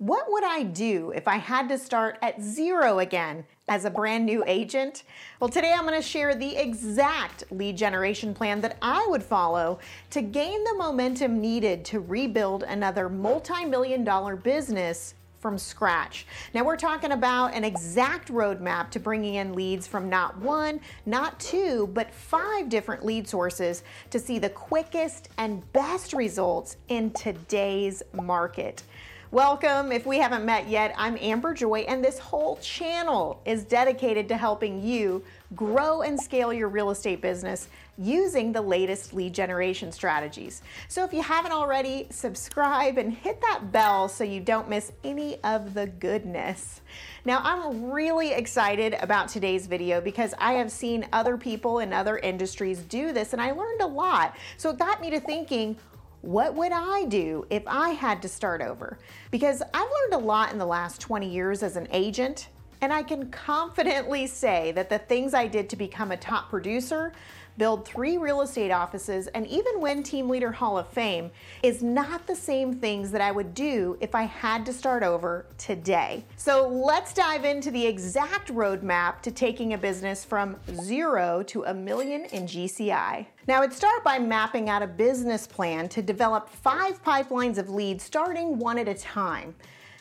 What would I do if I had to start at zero again as a brand new agent? Well, today I'm going to share the exact lead generation plan that I would follow to gain the momentum needed to rebuild another multi million dollar business from scratch. Now, we're talking about an exact roadmap to bringing in leads from not one, not two, but five different lead sources to see the quickest and best results in today's market. Welcome. If we haven't met yet, I'm Amber Joy, and this whole channel is dedicated to helping you grow and scale your real estate business using the latest lead generation strategies. So if you haven't already, subscribe and hit that bell so you don't miss any of the goodness. Now, I'm really excited about today's video because I have seen other people in other industries do this and I learned a lot. So it got me to thinking, what would I do if I had to start over? Because I've learned a lot in the last 20 years as an agent, and I can confidently say that the things I did to become a top producer build three real estate offices, and even win Team Leader Hall of Fame is not the same things that I would do if I had to start over today. So let's dive into the exact roadmap to taking a business from zero to a million in GCI. Now, I'd start by mapping out a business plan to develop five pipelines of leads starting one at a time.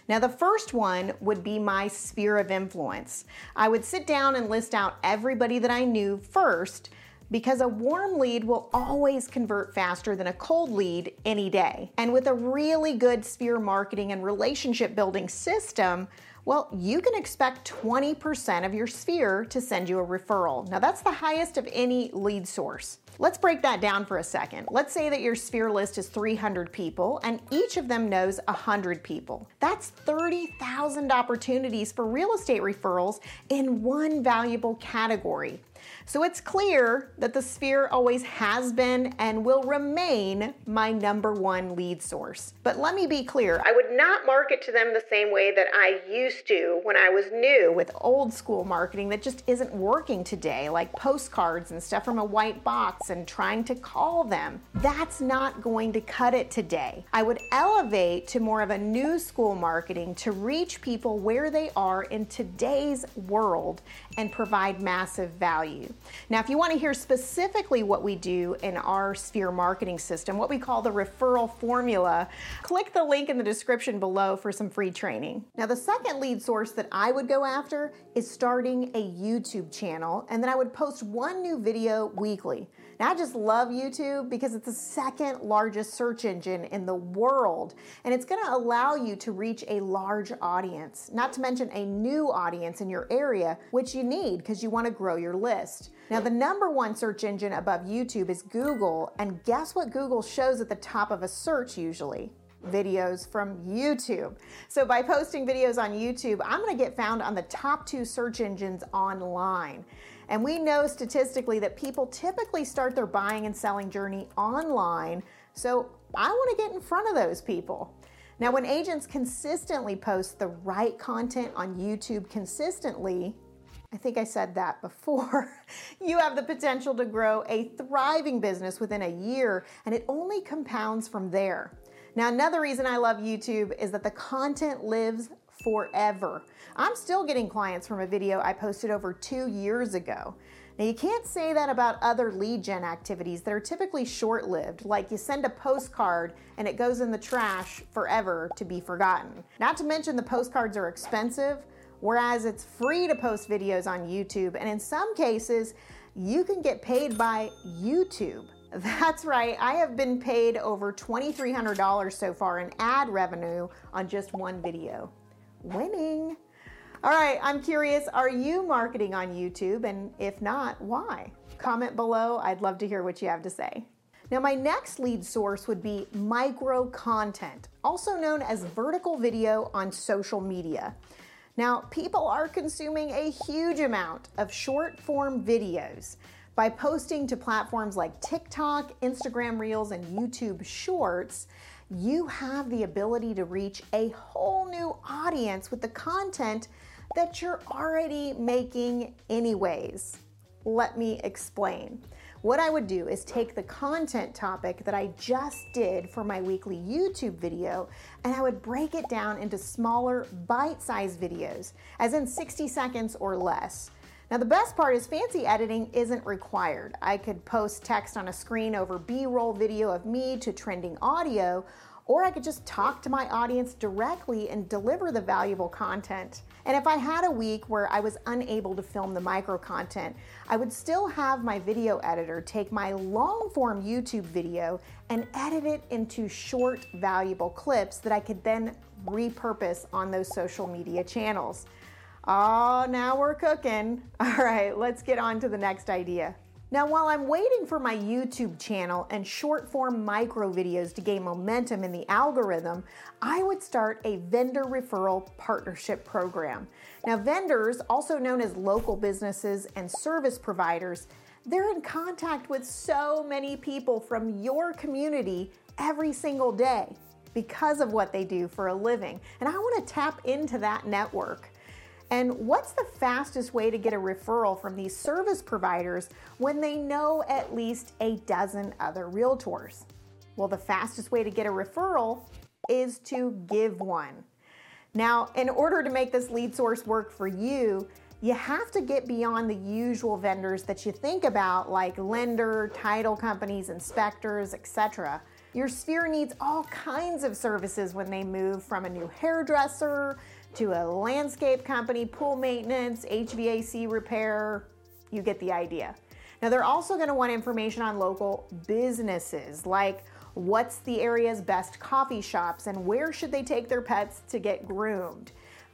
Now, the first one would be my sphere of influence. I would sit down and list out everybody that I knew first because a warm lead will always convert faster than a cold lead any day. And with a really good sphere marketing and relationship building system, well, you can expect 20% of your sphere to send you a referral. Now, that's the highest of any lead source. Let's break that down for a second. Let's say that your sphere list is 300 people and each of them knows 100 people. That's 30,000 opportunities for real estate referrals in one valuable category. So it's clear that the sphere always has been and will remain my number one lead source. But let me be clear I would not market to them the same way that I used to when I was new with old school marketing that just isn't working today, like postcards and stuff from a white box and trying to call them. That's not going to cut it today. I would elevate to more of a new school marketing to reach people where they are in today's world and provide massive value. Now, if you want to hear specifically what we do in our Sphere marketing system, what we call the referral formula, click the link in the description below for some free training. Now, the second lead source that I would go after is starting a YouTube channel, and then I would post one new video weekly. Now, I just love YouTube because it's the second largest search engine in the world, and it's gonna allow you to reach a large audience, not to mention a new audience in your area, which you need because you wanna grow your list. Now, the number one search engine above YouTube is Google, and guess what Google shows at the top of a search usually? videos from YouTube. So by posting videos on YouTube, I'm going to get found on the top two search engines online. And we know statistically that people typically start their buying and selling journey online. So I want to get in front of those people. Now, when agents consistently post the right content on YouTube consistently, I think I said that before. you have the potential to grow a thriving business within a year, and it only compounds from there. Now, another reason I love YouTube is that the content lives forever. I'm still getting clients from a video I posted over two years ago. Now, you can't say that about other lead gen activities that are typically short lived, like you send a postcard and it goes in the trash forever to be forgotten. Not to mention, the postcards are expensive, whereas it's free to post videos on YouTube, and in some cases, you can get paid by YouTube. That's right, I have been paid over $2,300 so far in ad revenue on just one video winning. All right, I'm curious, are you marketing on YouTube? And if not, why? Comment below, I'd love to hear what you have to say. Now, my next lead source would be micro content, also known as vertical video on social media. Now, people are consuming a huge amount of short form videos. By posting to platforms like TikTok, Instagram Reels, and YouTube Shorts, you have the ability to reach a whole new audience with the content that you're already making, anyways. Let me explain. what I would do is take the content topic that I just did for my weekly YouTube video and I would break it down into smaller bite sized videos, as in 60 seconds or less. Now, the best part is fancy editing isn't required. I could post text on a screen over B roll video of me to trending audio, or I could just talk to my audience directly and deliver the valuable content. And if I had a week where I was unable to film the micro content, I would still have my video editor take my long form YouTube video and edit it into short, valuable clips that I could then repurpose on those social media channels. Oh, now we're cooking. All right, let's get on to the next idea. Now, while I'm waiting for my YouTube channel and short form micro videos to gain momentum in the algorithm, I would start a vendor referral partnership program. Now, vendors, also known as local businesses and service providers, they're in contact with so many people from your community every single day because of what they do for a living. And I want to tap into that network. And what's the fastest way to get a referral from these service providers when they know at least a dozen other realtors? Well, the fastest way to get a referral is to give one. Now, in order to make this lead source work for you, you have to get beyond the usual vendors that you think about like lender, title companies, inspectors, etc. Your sphere needs all kinds of services when they move from a new hairdresser to a landscape company, pool maintenance, HVAC repair. You get the idea. Now, they're also going to want information on local businesses, like what's the area's best coffee shops and where should they take their pets to get groomed.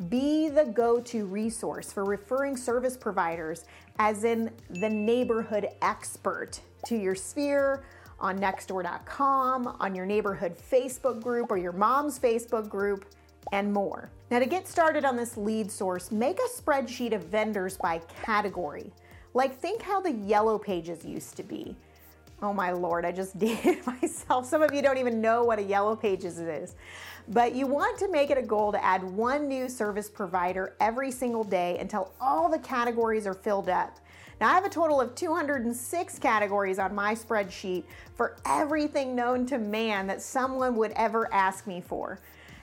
Be the go to resource for referring service providers, as in the neighborhood expert, to your sphere on nextdoor.com, on your neighborhood Facebook group or your mom's Facebook group and more. Now, to get started on this lead source, make a spreadsheet of vendors by category. Like, think how the yellow pages used to be. Oh my lord, I just dated myself. Some of you don't even know what a yellow pages is. But you want to make it a goal to add one new service provider every single day until all the categories are filled up. Now, I have a total of 206 categories on my spreadsheet for everything known to man that someone would ever ask me for.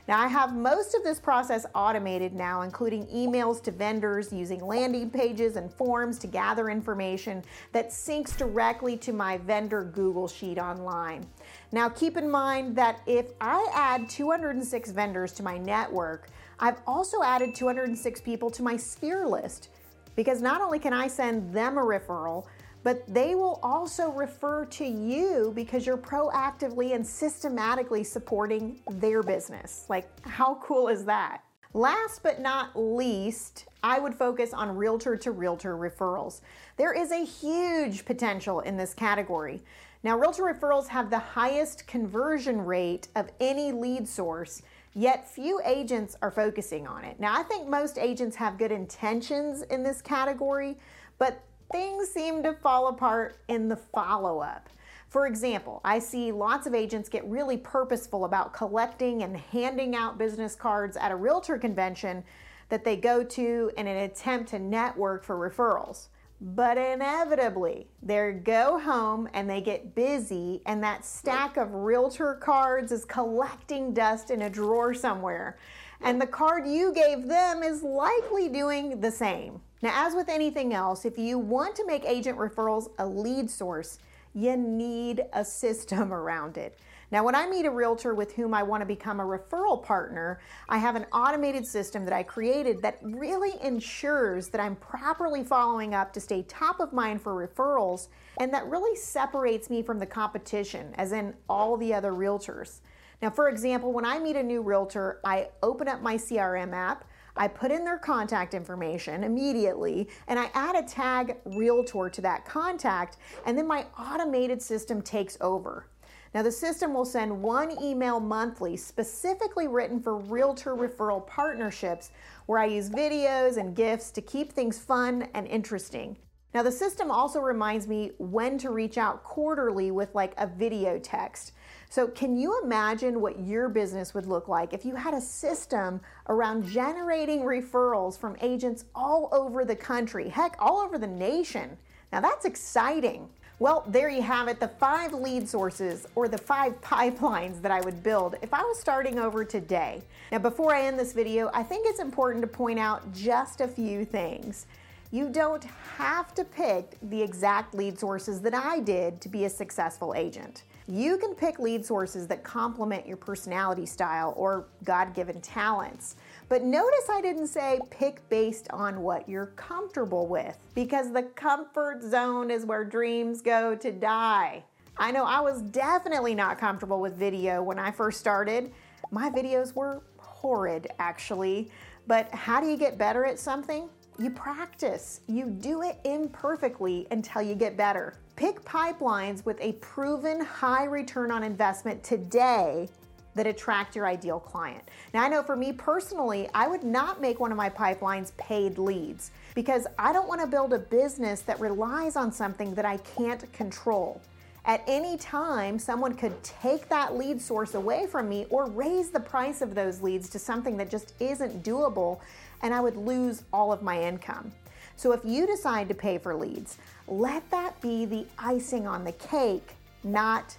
Now, I have most of this process automated now, including emails to vendors using landing pages and forms to gather information that syncs directly to my vendor Google Sheet online. Now, keep in mind that if I add 206 vendors to my network, I've also added 206 people to my sphere list because not only can I send them a referral, but they will also refer to you because you're proactively and systematically supporting their business. Like, how cool is that? Last but not least, I would focus on realtor to realtor referrals. There is a huge potential in this category. Now, realtor referrals have the highest conversion rate of any lead source, yet few agents are focusing on it. Now, I think most agents have good intentions in this category, but things seem to fall apart in the follow up. For example, I see lots of agents get really purposeful about collecting and handing out business cards at a realtor convention that they go to in an attempt to network for referrals. But inevitably, they go home and they get busy, and that stack of realtor cards is collecting dust in a drawer somewhere. And the card you gave them is likely doing the same. Now, as with anything else, if you want to make agent referrals a lead source, you need a system around it. Now, when I meet a realtor with whom I want to become a referral partner, I have an automated system that I created that really ensures that I'm properly following up to stay top of mind for referrals and that really separates me from the competition, as in all the other realtors. Now, for example, when I meet a new realtor, I open up my CRM app. I put in their contact information immediately and I add a tag realtor to that contact, and then my automated system takes over. Now, the system will send one email monthly specifically written for realtor referral partnerships where I use videos and GIFs to keep things fun and interesting. Now, the system also reminds me when to reach out quarterly with like a video text. So, can you imagine what your business would look like if you had a system around generating referrals from agents all over the country, heck, all over the nation? Now, that's exciting. Well, there you have it the five lead sources or the five pipelines that I would build if I was starting over today. Now, before I end this video, I think it's important to point out just a few things. You don't have to pick the exact lead sources that I did to be a successful agent. You can pick lead sources that complement your personality style or God given talents. But notice I didn't say pick based on what you're comfortable with, because the comfort zone is where dreams go to die. I know I was definitely not comfortable with video when I first started. My videos were horrid, actually. But how do you get better at something? You practice. You do it imperfectly until you get better. Pick pipelines with a proven high return on investment today that attract your ideal client. Now, I know for me personally, I would not make one of my pipelines paid leads because I don't want to build a business that relies on something that I can't control. At any time, someone could take that lead source away from me or raise the price of those leads to something that just isn't doable, and I would lose all of my income. So if you decide to pay for leads, let that be the icing on the cake, not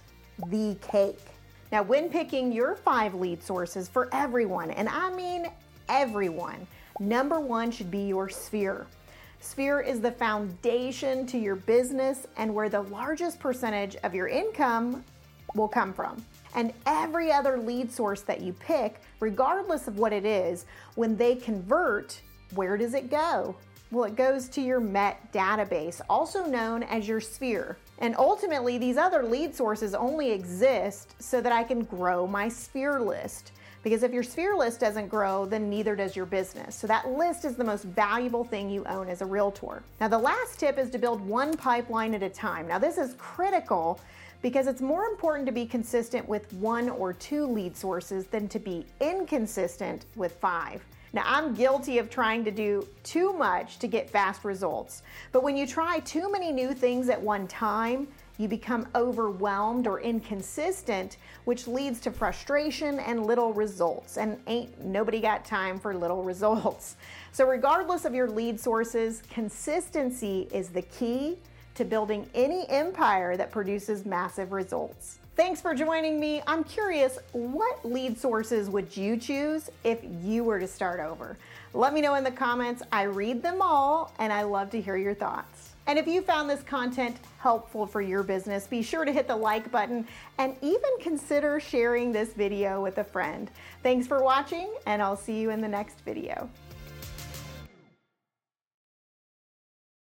the cake. Now, when picking your five lead sources for everyone, and I mean everyone, number one should be your sphere. Sphere is the foundation to your business and where the largest percentage of your income will come from. And every other lead source that you pick, regardless of what it is, when they convert, where does it go? Well, it goes to your MET database, also known as your sphere. And ultimately, these other lead sources only exist so that I can grow my sphere list. Because if your sphere list doesn't grow, then neither does your business. So that list is the most valuable thing you own as a realtor. Now, the last tip is to build one pipeline at a time. Now, this is critical because it's more important to be consistent with one or two lead sources than to be inconsistent with five. Now, I'm guilty of trying to do too much to get fast results. But when you try too many new things at one time, you become overwhelmed or inconsistent, which leads to frustration and little results. And ain't nobody got time for little results. So, regardless of your lead sources, consistency is the key to building any empire that produces massive results. Thanks for joining me. I'm curious, what lead sources would you choose if you were to start over? Let me know in the comments. I read them all and I love to hear your thoughts. And if you found this content helpful for your business, be sure to hit the like button and even consider sharing this video with a friend. Thanks for watching and I'll see you in the next video.